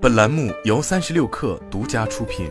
本栏目由三十六氪独家出品。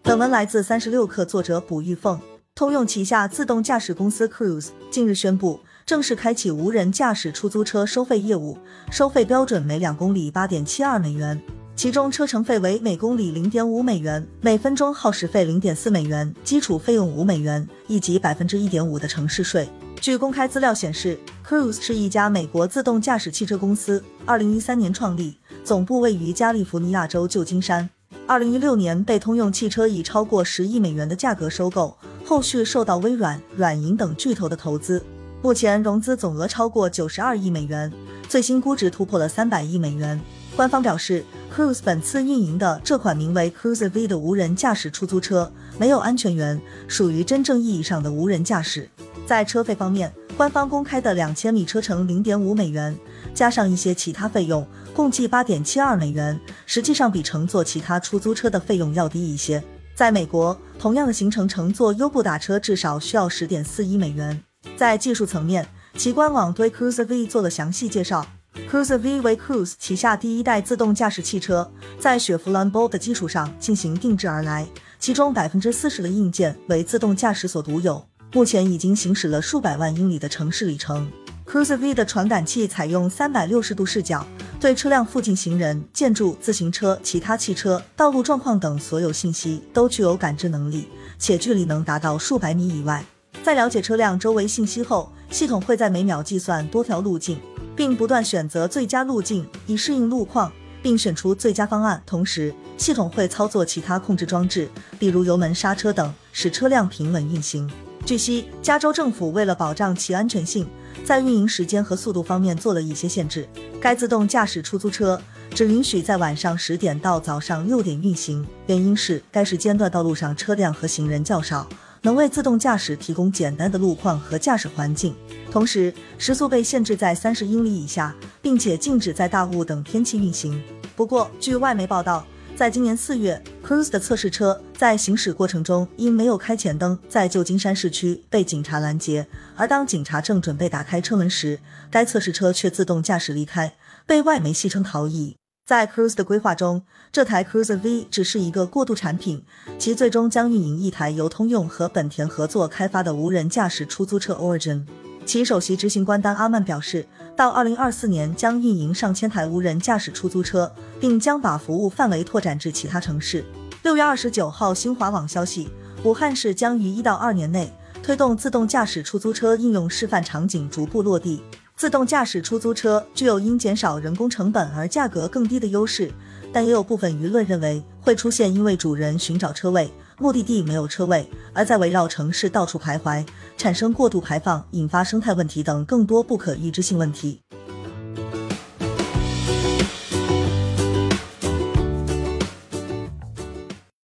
本文来自三十六氪，作者卜玉凤。通用旗下自动驾驶公司 Cruise 近日宣布，正式开启无人驾驶出租车收费业务，收费标准每两公里八点七二美元。其中车程费为每公里零点五美元，每分钟耗时费零点四美元，基础费用五美元，以及百分之一点五的城市税。据公开资料显示，Cruise 是一家美国自动驾驶汽车公司，二零一三年创立，总部位于加利福尼亚州旧金山。二零一六年被通用汽车以超过十亿美元的价格收购，后续受到微软、软银等巨头的投资，目前融资总额超过九十二亿美元，最新估值突破了三百亿美元。官方表示，Cruise 本次运营的这款名为 Cruise V 的无人驾驶出租车没有安全员，属于真正意义上的无人驾驶。在车费方面，官方公开的两千米车程零点五美元，加上一些其他费用，共计八点七二美元，实际上比乘坐其他出租车的费用要低一些。在美国，同样的行程乘坐优步打车至少需要十点四一美元。在技术层面，其官网对 Cruise V 做了详细介绍。Cruise V 为 Cruise 旗下第一代自动驾驶汽车，在雪佛兰 Bolt 的基础上进行定制而来，其中百分之四十的硬件为自动驾驶所独有。目前已经行驶了数百万英里的城市里程。Cruise V 的传感器采用三百六十度视角，对车辆附近行人、建筑、自行车、其他汽车、道路状况等所有信息都具有感知能力，且距离能达到数百米以外。在了解车辆周围信息后，系统会在每秒计算多条路径。并不断选择最佳路径以适应路况，并选出最佳方案。同时，系统会操作其他控制装置，比如油门、刹车等，使车辆平稳运行。据悉，加州政府为了保障其安全性，在运营时间和速度方面做了一些限制。该自动驾驶出租车只允许在晚上十点到早上六点运行，原因是该时间段道路上车辆和行人较少。能为自动驾驶提供简单的路况和驾驶环境，同时时速被限制在三十英里以下，并且禁止在大雾等天气运行。不过，据外媒报道，在今年四月，Cruise 的测试车在行驶过程中因没有开前灯，在旧金山市区被警察拦截，而当警察正准备打开车门时，该测试车却自动驾驶离开，被外媒戏称逃逸。在 Cruise 的规划中，这台 Cruise V 只是一个过渡产品，其最终将运营一台由通用和本田合作开发的无人驾驶出租车 Origin。其首席执行官丹阿曼表示，到2024年将运营上千台无人驾驶出租车，并将把服务范围拓展至其他城市。六月二十九号，新华网消息，武汉市将于一到二年内推动自动驾驶出租车应用示范场景逐步落地。自动驾驶出租车具有因减少人工成本而价格更低的优势，但也有部分舆论认为会出现因为主人寻找车位，目的地没有车位，而在围绕城市到处徘徊，产生过度排放、引发生态问题等更多不可预知性问题。